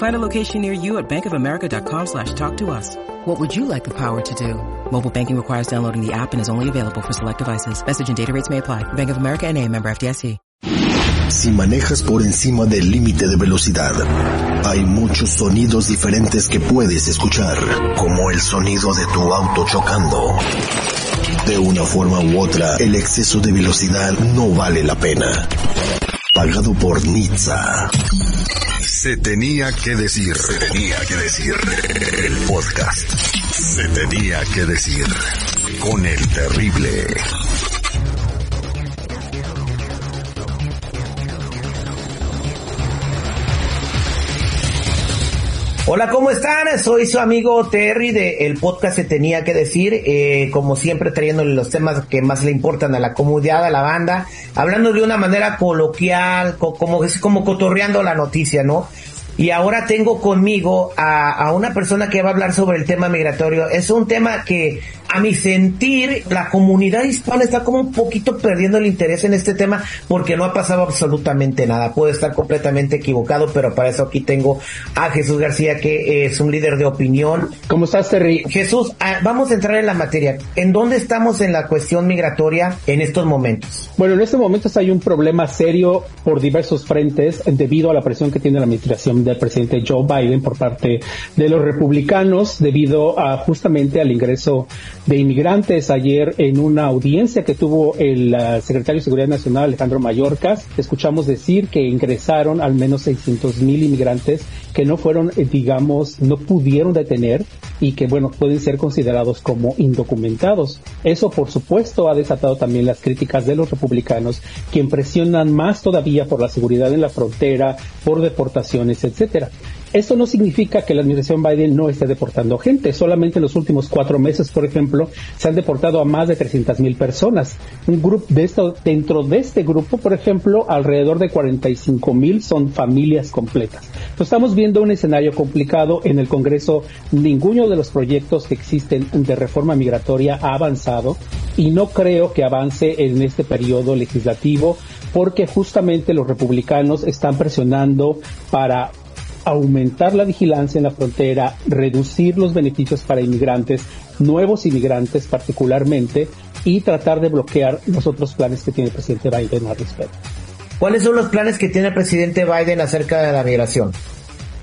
Find a location near you at bankofamerica.com slash talk to us. What would you like the power to do? Mobile banking requires downloading the app and is only available for select devices. Message and data rates may apply. Bank of America and a member FDIC. Si manejas por encima del límite de velocidad, hay muchos sonidos diferentes que puedes escuchar, como el sonido de tu auto chocando. De una forma u otra, el exceso de velocidad no vale la pena. Pagado por Nizza. Se tenía que decir, se tenía que decir. El podcast. Se tenía que decir. Con el terrible. Hola, ¿cómo están? Soy su amigo Terry de el podcast Se Tenía que Decir, eh, como siempre trayéndole los temas que más le importan a la comunidad, a la banda, hablando de una manera coloquial, co- como es como cotorreando la noticia, ¿no? Y ahora tengo conmigo a una persona que va a hablar sobre el tema migratorio. Es un tema que, a mi sentir, la comunidad hispana está como un poquito perdiendo el interés en este tema porque no ha pasado absolutamente nada. Puedo estar completamente equivocado, pero para eso aquí tengo a Jesús García, que es un líder de opinión. ¿Cómo estás, Terry? Jesús, ah, vamos a entrar en la materia. ¿En dónde estamos en la cuestión migratoria en estos momentos? Bueno, en este momento hay un problema serio por diversos frentes debido a la presión que tiene la administración del presidente Joe Biden por parte de los republicanos debido a justamente al ingreso de inmigrantes. Ayer en una audiencia que tuvo el uh, secretario de Seguridad Nacional Alejandro Mayorkas, escuchamos decir que ingresaron al menos 600 mil inmigrantes que no fueron, eh, digamos, no pudieron detener y que, bueno, pueden ser considerados como indocumentados. Eso, por supuesto, ha desatado también las críticas de los republicanos, quien presionan más todavía por la seguridad en la frontera, por deportaciones, etcétera. Esto no significa que la administración Biden no esté deportando gente. Solamente en los últimos cuatro meses, por ejemplo, se han deportado a más de 300 mil personas. Un grupo de esto, dentro de este grupo, por ejemplo, alrededor de 45 mil son familias completas. Estamos viendo un escenario complicado en el Congreso. Ninguno de los proyectos que existen de reforma migratoria ha avanzado y no creo que avance en este periodo legislativo porque justamente los republicanos están presionando para aumentar la vigilancia en la frontera, reducir los beneficios para inmigrantes, nuevos inmigrantes particularmente, y tratar de bloquear los otros planes que tiene el presidente Biden al respecto. ¿Cuáles son los planes que tiene el presidente Biden acerca de la migración?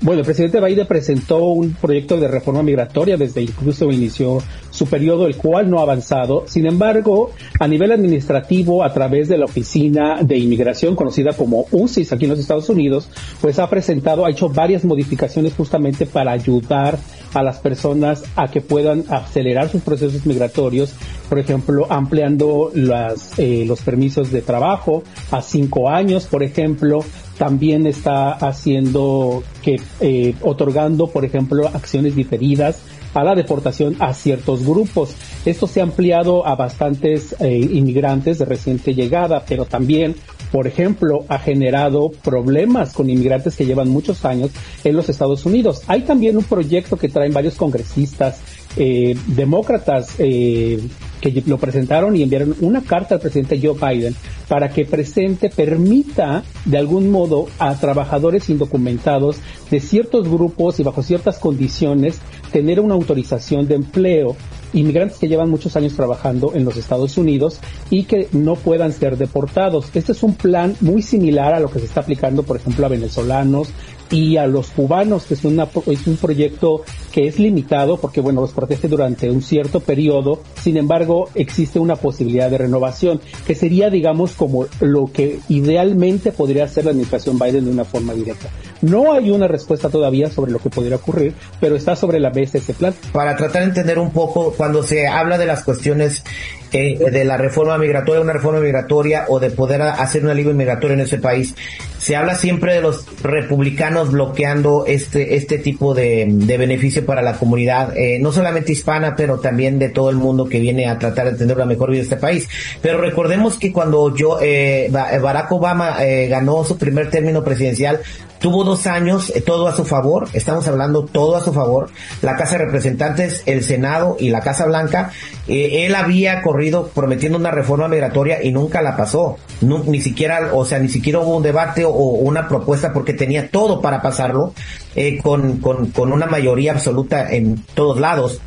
Bueno, el presidente Biden presentó un proyecto de reforma migratoria desde incluso inició su periodo, el cual no ha avanzado. Sin embargo, a nivel administrativo, a través de la Oficina de Inmigración, conocida como UCIS aquí en los Estados Unidos, pues ha presentado, ha hecho varias modificaciones justamente para ayudar a las personas a que puedan acelerar sus procesos migratorios, por ejemplo, ampliando las, eh, los permisos de trabajo a cinco años, por ejemplo, también está haciendo que eh, otorgando, por ejemplo, acciones diferidas a la deportación a ciertos grupos. Esto se ha ampliado a bastantes eh, inmigrantes de reciente llegada, pero también, por ejemplo, ha generado problemas con inmigrantes que llevan muchos años en los Estados Unidos. Hay también un proyecto que traen varios congresistas eh, demócratas eh, que lo presentaron y enviaron una carta al presidente Joe Biden para que presente, permita de algún modo a trabajadores indocumentados de ciertos grupos y bajo ciertas condiciones tener una autorización de empleo, inmigrantes que llevan muchos años trabajando en los Estados Unidos y que no puedan ser deportados. Este es un plan muy similar a lo que se está aplicando, por ejemplo, a venezolanos y a los cubanos, que es, una, un proyecto que es limitado porque, bueno, los protege durante un cierto periodo. Sin embargo, existe una posibilidad de renovación, que sería, digamos, como lo que idealmente podría hacer la administración Biden de una forma directa. No hay una respuesta todavía sobre lo que podría ocurrir, pero está sobre la mesa ese plan. Para tratar de entender un poco, cuando se habla de las cuestiones eh, de la reforma migratoria, una reforma migratoria o de poder hacer un alivio migratorio en ese país, se habla siempre de los republicanos bloqueando este, este tipo de, beneficio para la comunidad, eh, no solamente hispana, pero también de todo el mundo que viene a tratar de tener una mejor vida en este país. Pero recordemos que cuando yo, eh, Barack Obama eh, ganó su primer término presidencial, tuvo dos años, eh, todo a su favor, estamos hablando todo a su favor, la Casa de Representantes, el Senado y la Casa Blanca, eh, él había corrido prometiendo una reforma migratoria y nunca la pasó, ni siquiera, o sea, ni siquiera hubo un debate o, una propuesta porque tenía todo para pasarlo, eh, con, con, con, una mayoría absoluta en todos lados.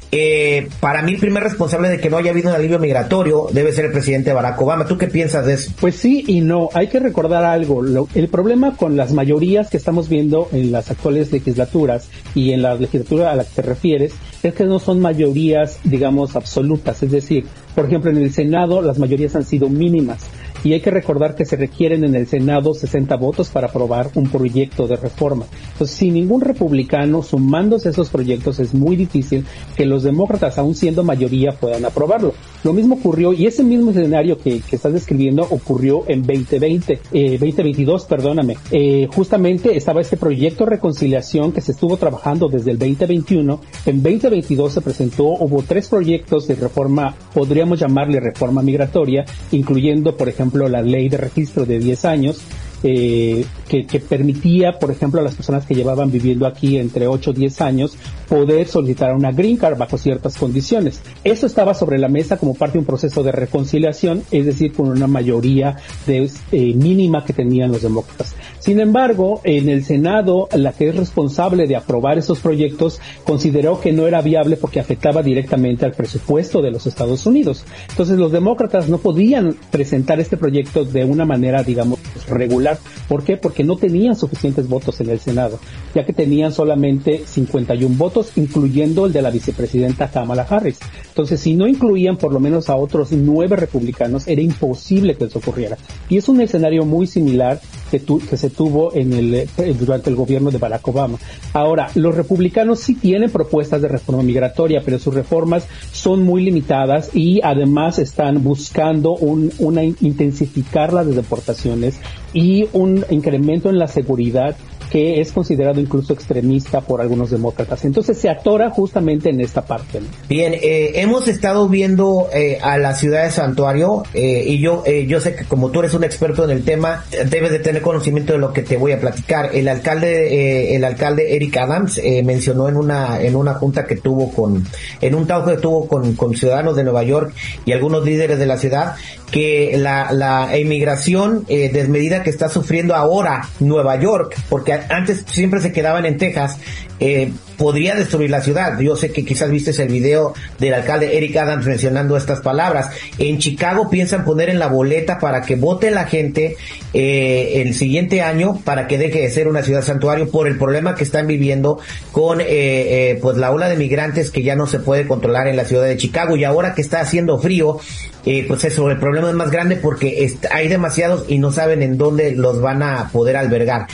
para mí el primer responsable de que no haya habido un alivio migratorio debe ser el presidente Barack Obama. ¿Tú qué piensas de eso? Pues sí y no, hay que recordar algo, el problema con las mayorías que estamos viendo en las actuales legislaturas y en la legislatura a la que te refieres es que no son mayorías, digamos, absolutas. Es decir, por ejemplo, en el Senado las mayorías han sido mínimas y hay que recordar que se requieren en el Senado 60 votos para aprobar un proyecto de reforma. Entonces, si ningún republicano sumándose esos proyectos es muy difícil que los demócratas, aún siendo mayoría, puedan aprobarlo. Lo mismo ocurrió, y ese mismo escenario que, estás describiendo ocurrió en 2020, eh, 2022, perdóname. Eh, justamente estaba este proyecto de reconciliación que se estuvo trabajando desde el 2021. En 2022 se presentó, hubo tres proyectos de reforma, podríamos llamarle reforma migratoria, incluyendo, por ejemplo, la ley de registro de 10 años, eh, que, permitía, por ejemplo, a las personas que llevaban viviendo aquí entre 8 o 10 años poder solicitar una green card bajo ciertas condiciones. Eso estaba sobre la mesa como parte de un proceso de reconciliación, es decir, con una mayoría de, eh, mínima que tenían los demócratas. Sin embargo, en el Senado, la que es responsable de aprobar esos proyectos consideró que no era viable porque afectaba directamente al presupuesto de los Estados Unidos. Entonces, los demócratas no podían presentar este proyecto de una manera, digamos, regular. ¿Por qué? Porque no tenían suficientes votos en el Senado, ya que tenían solamente 51 votos, incluyendo el de la vicepresidenta Kamala Harris. Entonces, si no incluían por lo menos a otros nueve republicanos, era imposible que eso ocurriera. Y es un escenario muy similar que, que se tuvo en el, eh, durante el gobierno de Barack Obama. Ahora, los republicanos sí tienen propuestas de reforma migratoria, pero sus reformas son muy limitadas y además están buscando un, una intensificar las deportaciones y un incremento en la seguridad que es considerado incluso extremista por algunos demócratas. Entonces se atora justamente en esta parte. Bien, eh, hemos estado viendo eh, a la ciudad de Santuario eh, y yo yo sé que como tú eres un experto en el tema, debes de tener conocimiento de lo que te voy a platicar. El alcalde el alcalde Eric Adams mencionó en una en una junta que tuvo con en un trabajo que tuvo con, con ciudadanos de Nueva York y algunos líderes de la ciudad que la, la inmigración desmedida que está sufriendo ahora Nueva York, porque antes siempre se quedaban en Texas, eh, podría destruir la ciudad. Yo sé que quizás viste el video del alcalde Eric Adams mencionando estas palabras. En Chicago piensan poner en la boleta para que vote la gente eh, el siguiente año para que deje de ser una ciudad santuario por el problema que están viviendo con eh, eh, pues la ola de migrantes que ya no se puede controlar en la ciudad de Chicago y ahora que está haciendo frío eh, pues eso, el problema es más grande porque hay demasiados y no saben en dónde los van a poder albergar.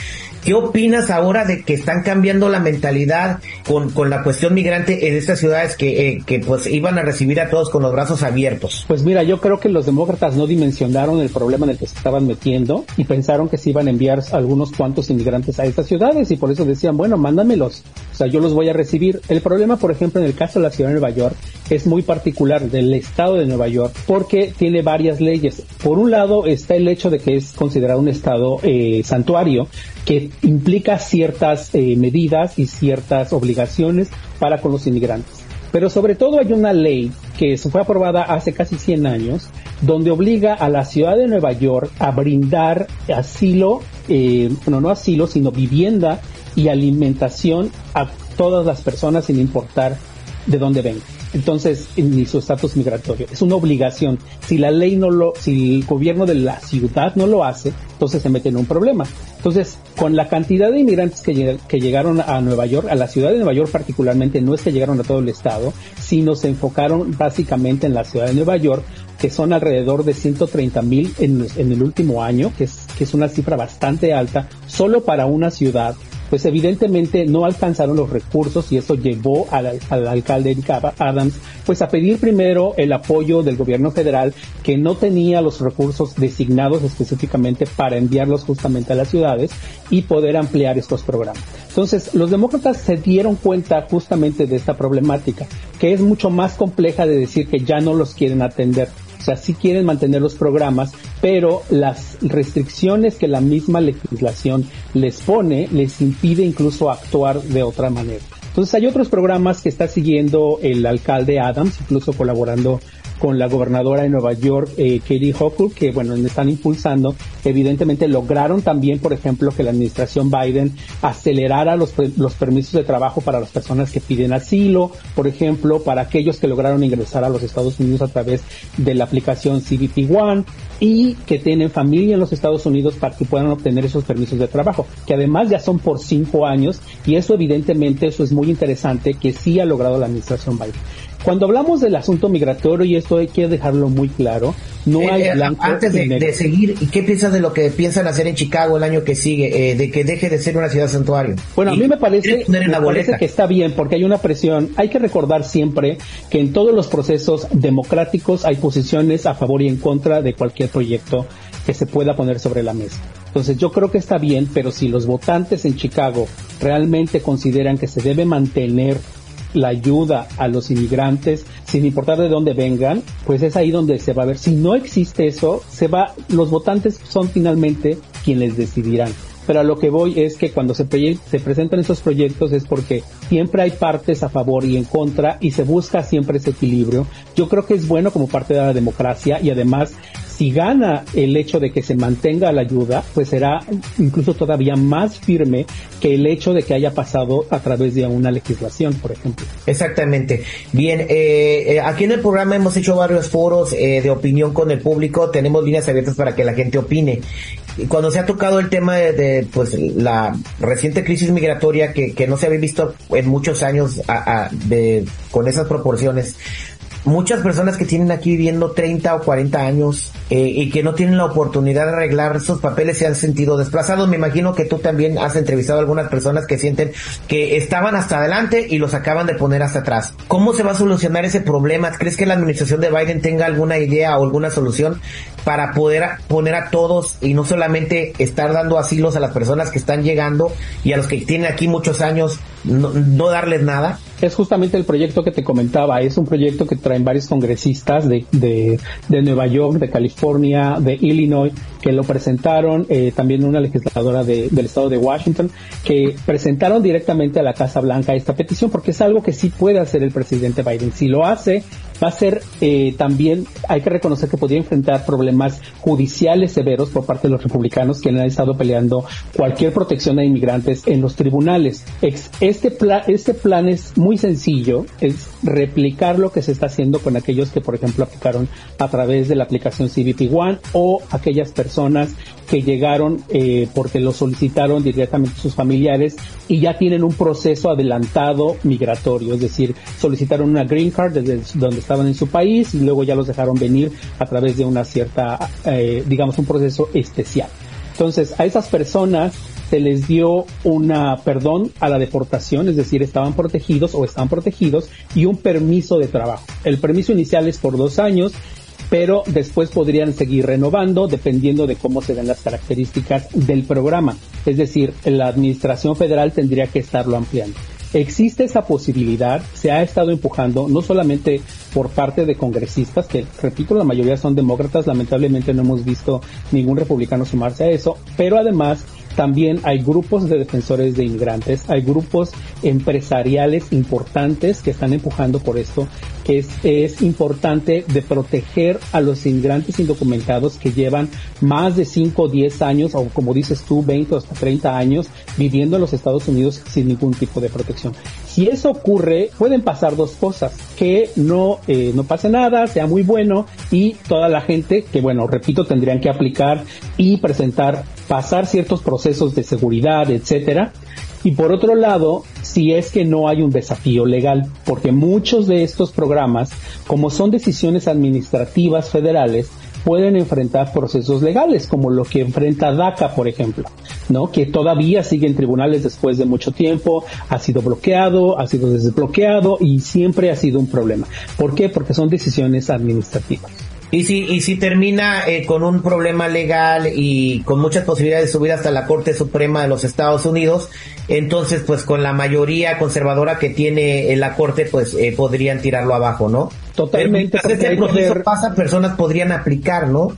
¿Qué opinas ahora de que están cambiando la mentalidad con, con la cuestión migrante en estas ciudades que, eh, que pues iban a recibir a todos con los brazos abiertos? Pues mira, yo creo que los demócratas no dimensionaron el problema en el que se estaban metiendo y pensaron que se iban a enviar algunos cuantos inmigrantes a estas ciudades y por eso decían, bueno, mándamelos, o sea, yo los voy a recibir. El problema, por ejemplo, en el caso de la ciudad de Nueva York es muy particular del estado de Nueva York porque tiene varias leyes. Por un lado está el hecho de que es considerado un estado eh, santuario que implica ciertas eh, medidas y ciertas obligaciones para con los inmigrantes. Pero sobre todo hay una ley que fue aprobada hace casi 100 años, donde obliga a la ciudad de Nueva York a brindar asilo, eh, no asilo, sino vivienda y alimentación a todas las personas sin importar de dónde vengan entonces ni su estatus migratorio. Es una obligación. Si la ley no lo, si el gobierno de la ciudad no lo hace, entonces se mete en un problema. Entonces, con la cantidad de inmigrantes que, llegaron a Nueva York, a la ciudad de Nueva York particularmente, no es que llegaron a todo el estado, sino se enfocaron básicamente en la ciudad de Nueva York, que son alrededor de 130 mil en, en, el último año, que es, que es una cifra bastante alta, solo para una ciudad pues evidentemente no alcanzaron los recursos y eso llevó al, al alcalde Adams pues a pedir primero el apoyo del gobierno federal que no tenía los recursos designados específicamente para enviarlos justamente a las ciudades y poder ampliar estos programas. Entonces, los demócratas se dieron cuenta justamente de esta problemática, que es mucho más compleja de decir que ya no los quieren atender. O sea, sí quieren mantener los programas, pero las restricciones que la misma legislación les pone les impide incluso actuar de otra manera. Entonces hay otros programas que está siguiendo el alcalde Adams, incluso colaborando con la gobernadora de Nueva York, eh, Katie Hochul, que bueno, están impulsando. Evidentemente lograron también, por ejemplo, que la administración Biden acelerara los, los permisos de trabajo para las personas que piden asilo, por ejemplo, para aquellos que lograron ingresar a los Estados Unidos a través de la aplicación CBP One y que tienen familia en los Estados Unidos para que puedan obtener esos permisos de trabajo, que además ya son por cinco años y eso evidentemente, eso es muy interesante que sí ha logrado la administración Biden. Cuando hablamos del asunto migratorio, y esto hay que dejarlo muy claro, no hay eh, blanco Antes de, seguir, ¿y qué piensas de lo que piensan hacer en Chicago el año que sigue? Eh, de que deje de ser una ciudad santuario. Bueno, a mí me parece, me parece que está bien, porque hay una presión. Hay que recordar siempre que en todos los procesos democráticos hay posiciones a favor y en contra de cualquier proyecto que se pueda poner sobre la mesa. Entonces yo creo que está bien, pero si los votantes en Chicago realmente consideran que se debe mantener la ayuda a los inmigrantes, sin importar de dónde vengan, pues es ahí donde se va a ver. Si no existe eso, se va, los votantes son finalmente quienes decidirán. Pero a lo que voy es que cuando se, se presentan estos proyectos es porque siempre hay partes a favor y en contra y se busca siempre ese equilibrio. Yo creo que es bueno como parte de la democracia y además si gana el hecho de que se mantenga la ayuda, pues será incluso todavía más firme que el hecho de que haya pasado a través de una legislación, por ejemplo. Exactamente. Bien, eh, eh, aquí en el programa hemos hecho varios foros eh, de opinión con el público, tenemos líneas abiertas para que la gente opine. Cuando se ha tocado el tema de, pues la reciente crisis migratoria que, que, no se había visto en muchos años con esas proporciones, muchas personas que tienen aquí viviendo 30 o 40 años eh, y que no tienen la oportunidad de arreglar sus papeles se han sentido desplazados. Me imagino que tú también has entrevistado a algunas personas que sienten que estaban hasta adelante y los acaban de poner hasta atrás. ¿Cómo se va a solucionar ese problema? ¿Crees que la administración de Biden tenga alguna idea o alguna solución para poder poner a todos y no solamente estar dando asilos a las personas que están llegando y a los que tienen aquí muchos años, no, no darles nada? Es justamente el proyecto que te comentaba, es un proyecto que traen varios congresistas de, de, de Nueva York, de California, de Illinois, que lo presentaron, eh, también una legisladora de, del estado de Washington, que presentaron directamente a la Casa Blanca esta petición, porque es algo que sí puede hacer el presidente Biden. Si lo hace, va a ser eh, también, hay que reconocer que podría enfrentar problemas judiciales severos por parte de los republicanos que han estado peleando cualquier protección a inmigrantes en los tribunales. Este plan, este plan es muy sencillo, es replicar lo que se está haciendo con aquellos que, por ejemplo, aplicaron a través de la aplicación CBP One o aquellas personas que llegaron eh, porque lo solicitaron directamente sus familiares y ya tienen un proceso adelantado migratorio, es decir, solicitaron una green card desde donde estaban en su país y luego ya los dejaron venir a través de una cierta, eh, digamos, un proceso especial. Entonces, a esas personas se les dio una perdón a la deportación, es decir, estaban protegidos o están protegidos y un permiso de trabajo. El permiso inicial es por dos años, pero después podrían seguir renovando dependiendo de cómo se den las características del programa. Es decir, la administración federal tendría que estarlo ampliando. Existe esa posibilidad, se ha estado empujando no solamente por parte de congresistas, que repito, la mayoría son demócratas, lamentablemente no hemos visto ningún republicano sumarse a eso, pero además también hay grupos de defensores de inmigrantes, hay grupos empresariales importantes que están empujando por esto, que es, es importante de proteger a los inmigrantes indocumentados que llevan más de 5 o 10 años, o como dices tú, 20 o hasta 30 años viviendo en los Estados Unidos sin ningún tipo de protección. Si eso ocurre, pueden pasar dos cosas, que no, eh, no pase nada, sea muy bueno y toda la gente que, bueno, repito, tendrían que aplicar y presentar, pasar ciertos procesos de seguridad, etcétera. Y por otro lado, si es que no hay un desafío legal, porque muchos de estos programas, como son decisiones administrativas federales, pueden enfrentar procesos legales, como lo que enfrenta DACA, por ejemplo, ¿no? Que todavía sigue en tribunales después de mucho tiempo, ha sido bloqueado, ha sido desbloqueado y siempre ha sido un problema. ¿Por qué? Porque son decisiones administrativas. Y si, y si termina eh, con un problema legal y con muchas posibilidades de subir hasta la Corte Suprema de los Estados Unidos, entonces pues con la mayoría conservadora que tiene en la Corte pues eh, podrían tirarlo abajo, ¿no? Totalmente. Pero este proceso pasa, personas podrían aplicar, ¿no?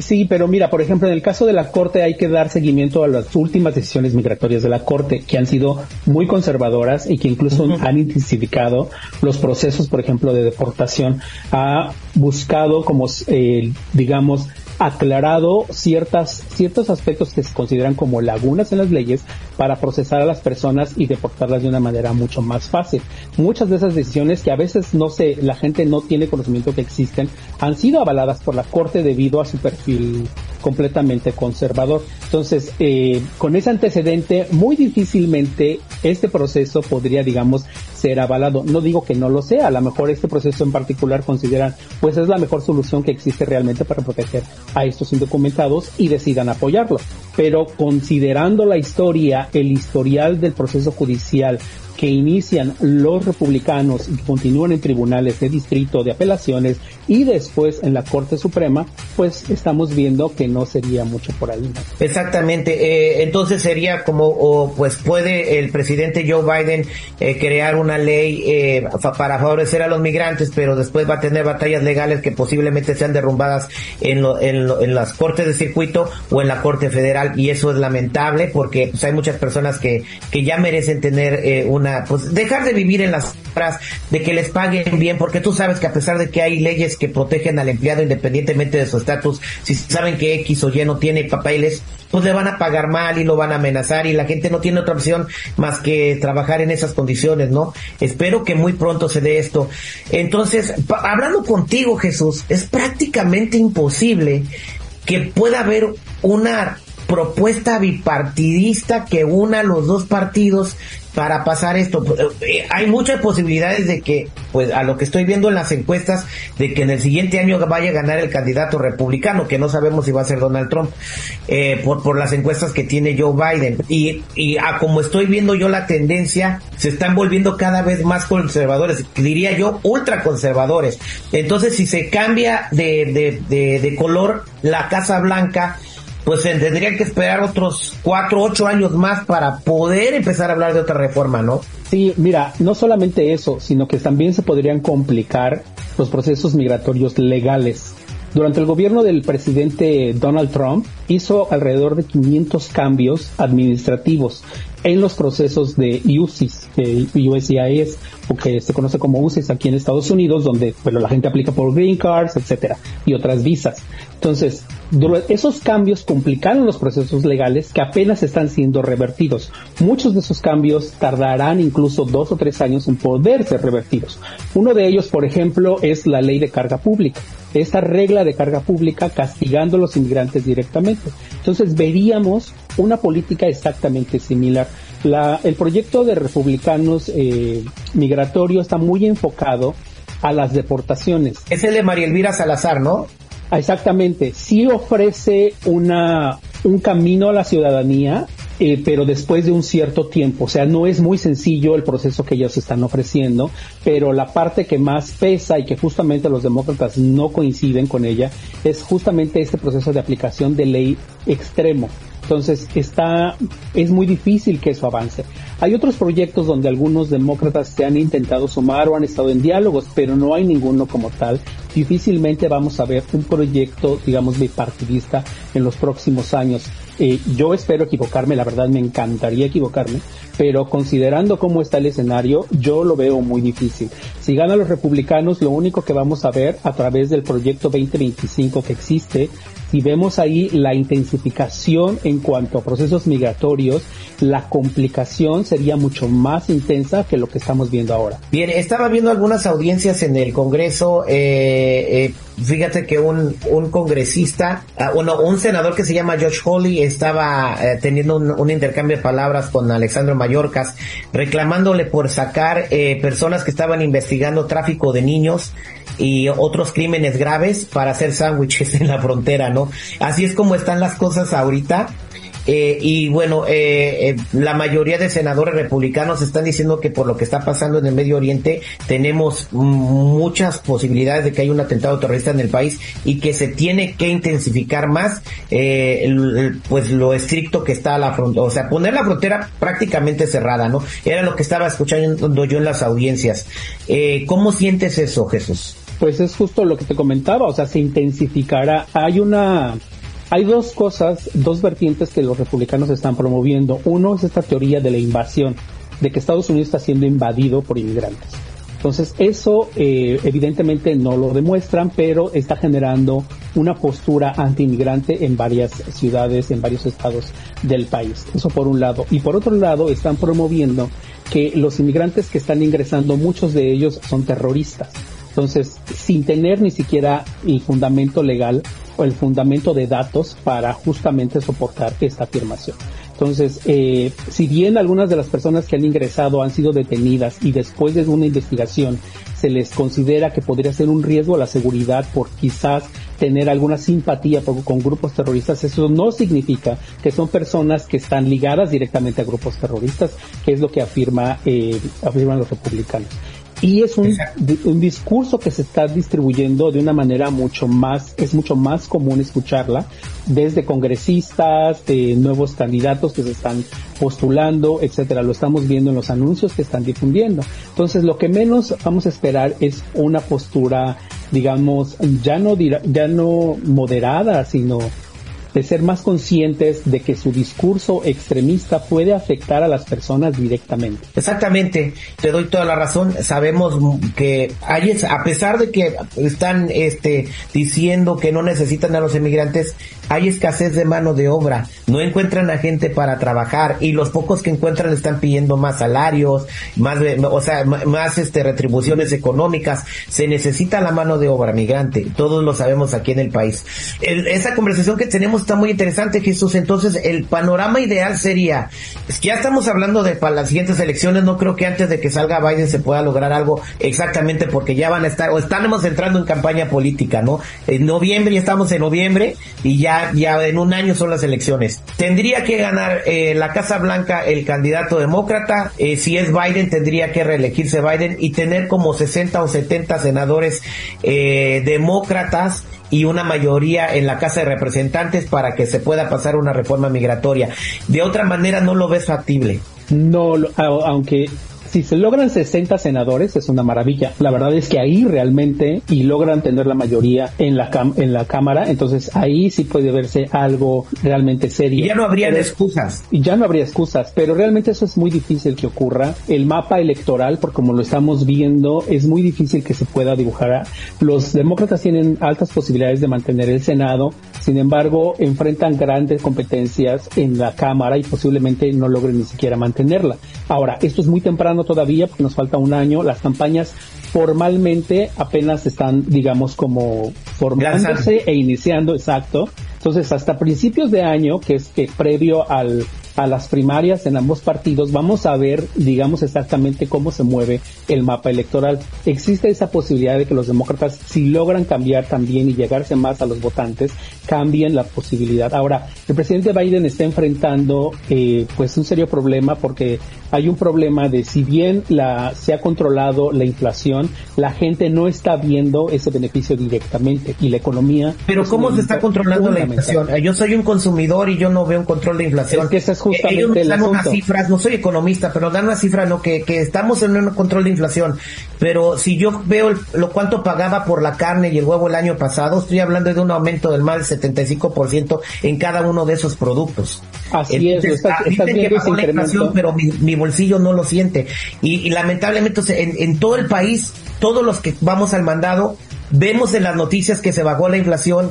Sí, pero mira, por ejemplo, en el caso de la Corte hay que dar seguimiento a las últimas decisiones migratorias de la Corte, que han sido muy conservadoras y que incluso han intensificado los procesos, por ejemplo, de deportación. Ha buscado como, eh, digamos, aclarado ciertas, ciertos aspectos que se consideran como lagunas en las leyes para procesar a las personas y deportarlas de una manera mucho más fácil. Muchas de esas decisiones que a veces no sé, la gente no tiene conocimiento que existen, han sido avaladas por la Corte debido a su perfil completamente conservador. Entonces, eh, con ese antecedente, muy difícilmente este proceso podría, digamos, ser avalado. No digo que no lo sea, a lo mejor este proceso en particular consideran, pues es la mejor solución que existe realmente para proteger a estos indocumentados y decidan apoyarlo. Pero considerando la historia, el historial del proceso judicial, que inician los republicanos y continúan en tribunales de distrito, de apelaciones y después en la Corte Suprema, pues estamos viendo que no sería mucho por ahí. Exactamente. Eh, entonces sería como, o pues puede el presidente Joe Biden eh, crear una ley eh, para favorecer a los migrantes, pero después va a tener batallas legales que posiblemente sean derrumbadas en, en, las cortes de circuito o en la Corte Federal y eso es lamentable porque pues, hay muchas personas que, que ya merecen tener una pues dejar de vivir en las pras, de que les paguen bien, porque tú sabes que a pesar de que hay leyes que protegen al empleado independientemente de su estatus, si saben que X o Y no tiene papeles, pues le van a pagar mal y lo van a amenazar y la gente no tiene otra opción más que trabajar en esas condiciones, ¿no? Espero que muy pronto se dé esto. Entonces, hablando contigo, Jesús, es prácticamente imposible que pueda haber una propuesta bipartidista que una los dos partidos para pasar esto. Eh, hay muchas posibilidades de que, pues a lo que estoy viendo en las encuestas, de que en el siguiente año vaya a ganar el candidato republicano, que no sabemos si va a ser Donald Trump, eh, por, por las encuestas que tiene Joe Biden. Y, y a como estoy viendo yo la tendencia, se están volviendo cada vez más conservadores, diría yo, ultraconservadores. Entonces, si se cambia de, de, de color la Casa Blanca, pues tendrían que esperar otros cuatro, ocho años más para poder empezar a hablar de otra reforma, ¿no? Sí, mira, no solamente eso, sino que también se podrían complicar los procesos migratorios legales. Durante el gobierno del presidente Donald Trump hizo alrededor de 500 cambios administrativos en los procesos de UCIS, USCIS, o que se conoce como UCIS aquí en Estados Unidos, donde bueno, la gente aplica por green cards, etcétera, y otras visas. Entonces, esos cambios complicaron los procesos legales que apenas están siendo revertidos. Muchos de esos cambios tardarán incluso dos o tres años en poder ser revertidos. Uno de ellos, por ejemplo, es la ley de carga pública. Esta regla de carga pública castigando a los inmigrantes directamente. Entonces veríamos una política exactamente similar. el proyecto de republicanos eh, migratorio está muy enfocado a las deportaciones. Es el de María Elvira Salazar, ¿no? Exactamente. Sí ofrece una, un camino a la ciudadanía, eh, pero después de un cierto tiempo. O sea, no es muy sencillo el proceso que ellos están ofreciendo, pero la parte que más pesa y que justamente los demócratas no coinciden con ella es justamente este proceso de aplicación de ley extremo. Entonces está, es muy difícil que eso avance. Hay otros proyectos donde algunos demócratas se han intentado sumar o han estado en diálogos, pero no hay ninguno como tal. Difícilmente vamos a ver un proyecto, digamos, bipartidista en los próximos años. Eh, yo espero equivocarme, la verdad me encantaría equivocarme, pero considerando cómo está el escenario, yo lo veo muy difícil. Si ganan los republicanos, lo único que vamos a ver a través del proyecto 2025 que existe si vemos ahí la intensificación en cuanto a procesos migratorios, la complicación sería mucho más intensa que lo que estamos viendo ahora. Bien, estaba viendo algunas audiencias en el Congreso. Eh, eh, fíjate que un, un congresista, bueno, ah, un senador que se llama Josh Hawley estaba eh, teniendo un, intercambio de palabras con Alexandro Mayorkas, reclamándole por sacar personas que estaban investigando tráfico de niños y otros crímenes graves para hacer sándwiches en la frontera, ¿no? Así es como están las cosas ahorita. Eh, y bueno, eh, eh, la mayoría de senadores republicanos están diciendo que por lo que está pasando en el Medio Oriente tenemos muchas posibilidades de que haya un atentado terrorista en el país y que se tiene que intensificar más pues lo estricto que está la frontera, o sea, poner la frontera prácticamente cerrada, ¿no? Era lo que estaba escuchando yo en las audiencias. ¿Cómo sientes eso, Jesús? Pues es justo lo que te comentaba, o sea, se intensificará. Hay una hay dos cosas, dos vertientes que los republicanos están promoviendo. Uno es esta teoría de la invasión, de que Estados Unidos está siendo invadido por inmigrantes. Entonces, eso eh, evidentemente no lo demuestran, pero está generando una postura anti-inmigrante en varias ciudades, en varios estados del país. Eso por un lado. Y por otro lado, están promoviendo que los inmigrantes que están ingresando, muchos de ellos son terroristas. Entonces, sin tener ni siquiera el fundamento legal o el fundamento de datos para justamente soportar esta afirmación. Entonces, eh, si bien algunas de las personas que han ingresado han sido detenidas y después de una investigación se les considera que podría ser un riesgo a la seguridad por quizás tener alguna simpatía con grupos terroristas, eso no significa que son personas que están ligadas directamente a grupos terroristas, que es lo que afirma, eh, afirman los republicanos. Y es un, un, discurso que se está distribuyendo de una manera mucho más, es mucho más común escucharla desde congresistas, de nuevos candidatos que se están postulando, etcétera. Lo estamos viendo en los anuncios que están difundiendo. Entonces, lo que menos vamos a esperar es una postura, digamos, ya no, ya no moderada, sino de ser más conscientes de que su discurso extremista puede afectar a las personas directamente. Exactamente, te doy toda la razón. Sabemos que hay, a pesar de que están este, diciendo que no necesitan a los emigrantes, hay escasez de mano de obra, no encuentran a gente para trabajar y los pocos que encuentran están pidiendo más salarios, más, o sea, más este, retribuciones económicas. Se necesita la mano de obra migrante, todos lo sabemos aquí en el país. esa conversación que tenemos está muy interesante, Jesús. Entonces, el panorama ideal sería, es que ya estamos hablando de para las siguientes elecciones, no creo que antes de que salga Biden se pueda lograr algo exactamente porque ya van a estar, o estamos entrando en campaña política, ¿no? En noviembre, ya estamos en noviembre y ya, ya en un año son las elecciones. Tendría que ganar eh, la Casa Blanca el candidato demócrata, eh, si es Biden tendría que reelegirse Biden y tener como 60 o 70 senadores eh, demócratas y una mayoría en la Casa de Representantes para que se pueda pasar una reforma migratoria. De otra manera no lo ves factible. No, aunque si se logran 60 senadores es una maravilla. La verdad es que ahí realmente y logran tener la mayoría en la en la cámara, entonces ahí sí puede verse algo realmente serio. Y ya no habría excusas. Y ya no habría excusas, pero realmente eso es muy difícil que ocurra. El mapa electoral, por como lo estamos viendo, es muy difícil que se pueda dibujar. Los demócratas tienen altas posibilidades de mantener el Senado, sin embargo, enfrentan grandes competencias en la Cámara y posiblemente no logren ni siquiera mantenerla. Ahora, esto es muy temprano todavía porque nos falta un año. Las campañas formalmente apenas están, digamos, como formándose e iniciando, exacto. Entonces, hasta principios de año, que es que previo al a las primarias en ambos partidos, vamos a ver, digamos, exactamente cómo se mueve el mapa electoral. Existe esa posibilidad de que los demócratas, si logran cambiar también y llegarse más a los votantes, cambien la posibilidad. Ahora, el presidente Biden está enfrentando, eh, pues, un serio problema porque hay un problema de si bien la, se ha controlado la inflación, la gente no está viendo ese beneficio directamente y la economía. Pero ¿cómo se está controlando la inflación? Yo soy un consumidor y yo no veo un control de inflación. que justamente Ellos dan unas cifras, no soy economista, pero dan una cifra, no, que, que estamos en un control de inflación. Pero si yo veo lo cuánto pagaba por la carne y el huevo el año pasado, estoy hablando de un aumento del más del 75% en cada uno de esos productos. Así es, está, ah, viendo la inflación, pero mi, bolsillo no lo siente. Y, lamentablemente en, en todo el país, todos los que vamos al mandado, vemos en las noticias que se bajó la inflación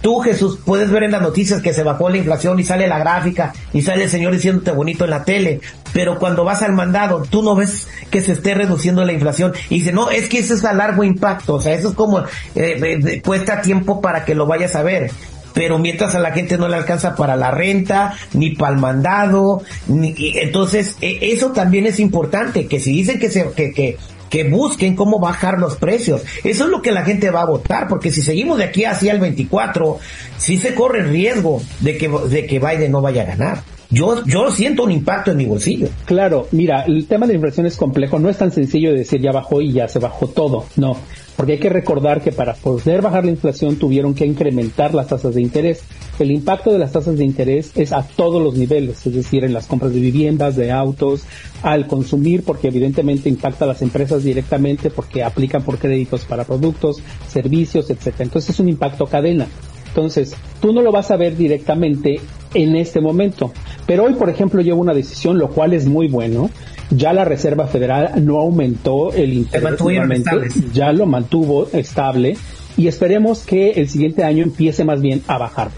Tú, Jesús, puedes ver en las noticias que se bajó la inflación y sale la gráfica y sale el señor diciéndote bonito en la tele, pero cuando vas al mandado, tú no ves que se esté reduciendo la inflación y dice, no, es que eso es a largo impacto, o sea, eso es como, eh, eh, cuesta tiempo para que lo vayas a ver pero mientras a la gente no le alcanza para la renta, ni para el mandado, ni, entonces e, eso también es importante, que si dicen que se, que, que que busquen cómo bajar los precios. Eso es lo que la gente va a votar, porque si seguimos de aquí hacia el 24, sí se corre el riesgo de que, de que Biden no vaya a ganar. Yo, yo siento un impacto en mi bolsillo. Claro, mira, el tema de la inflación es complejo, no es tan sencillo de decir ya bajó y ya se bajó todo, no, porque hay que recordar que para poder bajar la inflación tuvieron que incrementar las tasas de interés. El impacto de las tasas de interés es a todos los niveles, es decir, en las compras de viviendas, de autos, al consumir, porque evidentemente impacta a las empresas directamente porque aplican por créditos para productos, servicios, etcétera. Entonces es un impacto cadena. Entonces, tú no lo vas a ver directamente en este momento. Pero hoy, por ejemplo, llevo una decisión, lo cual es muy bueno. Ya la Reserva Federal no aumentó el interés, ya lo mantuvo estable y esperemos que el siguiente año empiece más bien a bajar.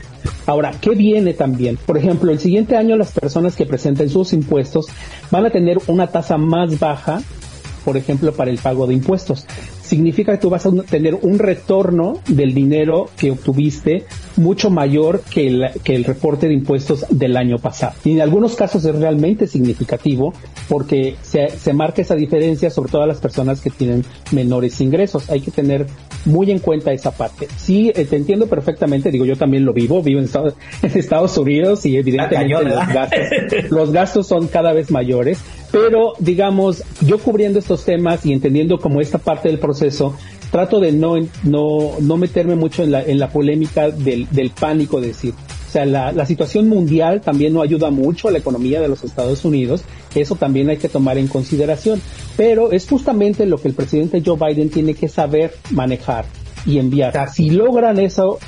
Ahora, ¿qué viene también? Por ejemplo, el siguiente año las personas que presenten sus impuestos van a tener una tasa más baja, por ejemplo, para el pago de impuestos significa que tú vas a tener un retorno del dinero que obtuviste mucho mayor que el, que el reporte de impuestos del año pasado. Y en algunos casos es realmente significativo porque se, se marca esa diferencia sobre todas las personas que tienen menores ingresos. Hay que tener muy en cuenta esa parte. Sí, eh, te entiendo perfectamente, digo, yo también lo vivo, vivo en Estados, en Estados Unidos y evidentemente los, gastos, los gastos son cada vez mayores, pero digamos, yo cubriendo estos temas y entendiendo como esta parte del proceso, eso, trato de no, no, no meterme mucho en la, en la polémica del, del pánico, decir, o sea, la, la, situación mundial también no ayuda mucho a la economía de los Estados Unidos. Eso también hay que tomar en consideración. Pero es justamente lo que el presidente Joe Biden tiene que saber manejar y enviar. Si logran eso,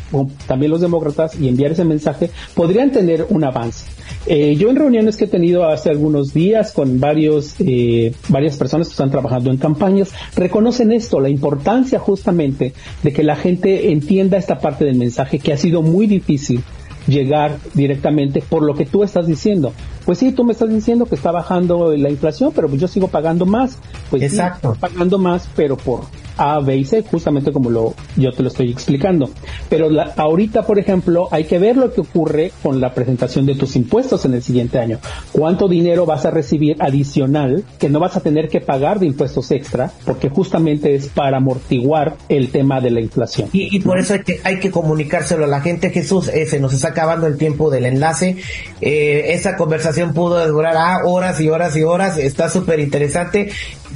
también los demócratas, y enviar ese mensaje, podrían tener un avance. Eh, yo en reuniones que he tenido hace algunos días con varios, eh, varias personas que están trabajando en campañas, reconocen esto, la importancia justamente de que la gente entienda esta parte del mensaje que ha sido muy difícil llegar directamente por lo que tú estás diciendo. Pues sí, tú me estás diciendo que está bajando la inflación, pero pues yo sigo pagando más. Pues Exacto. pagando más, pero por a, B y C, justamente como lo, yo te lo estoy explicando. Pero la, ahorita, por ejemplo, hay que ver lo que ocurre con la presentación de tus impuestos en el siguiente año. ¿Cuánto dinero vas a recibir adicional que no vas a tener que pagar de impuestos extra? Porque justamente es para amortiguar el tema de la inflación. Y, y por eso hay que, hay que comunicárselo a la gente. Jesús, eh, se nos está acabando el tiempo del enlace. Eh, esa pudo durar ah, horas y horas y horas. Está súper interesante.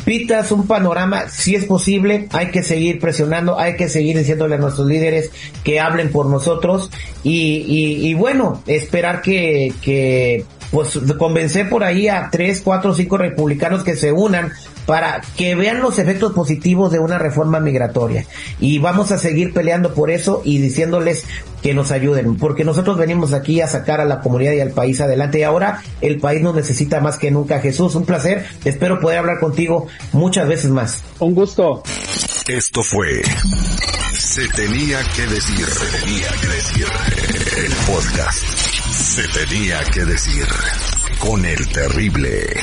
Pitas un panorama, si es posible, hay que seguir presionando, hay que seguir diciéndole a nuestros líderes que hablen por nosotros y bueno, esperar que, que pues convencer por ahí a tres, cuatro, cinco republicanos que se unan para que vean los efectos positivos de una reforma migratoria. Y vamos a seguir peleando por eso y diciéndoles que nos ayuden, porque nosotros venimos aquí a sacar a la comunidad y al país adelante y ahora el país nos necesita más que nunca. Jesús, un placer, espero poder hablar contigo muchas veces más. Un gusto. Esto fue Se tenía que decir, se tenía que decir, el podcast. Se tenía que decir con el terrible.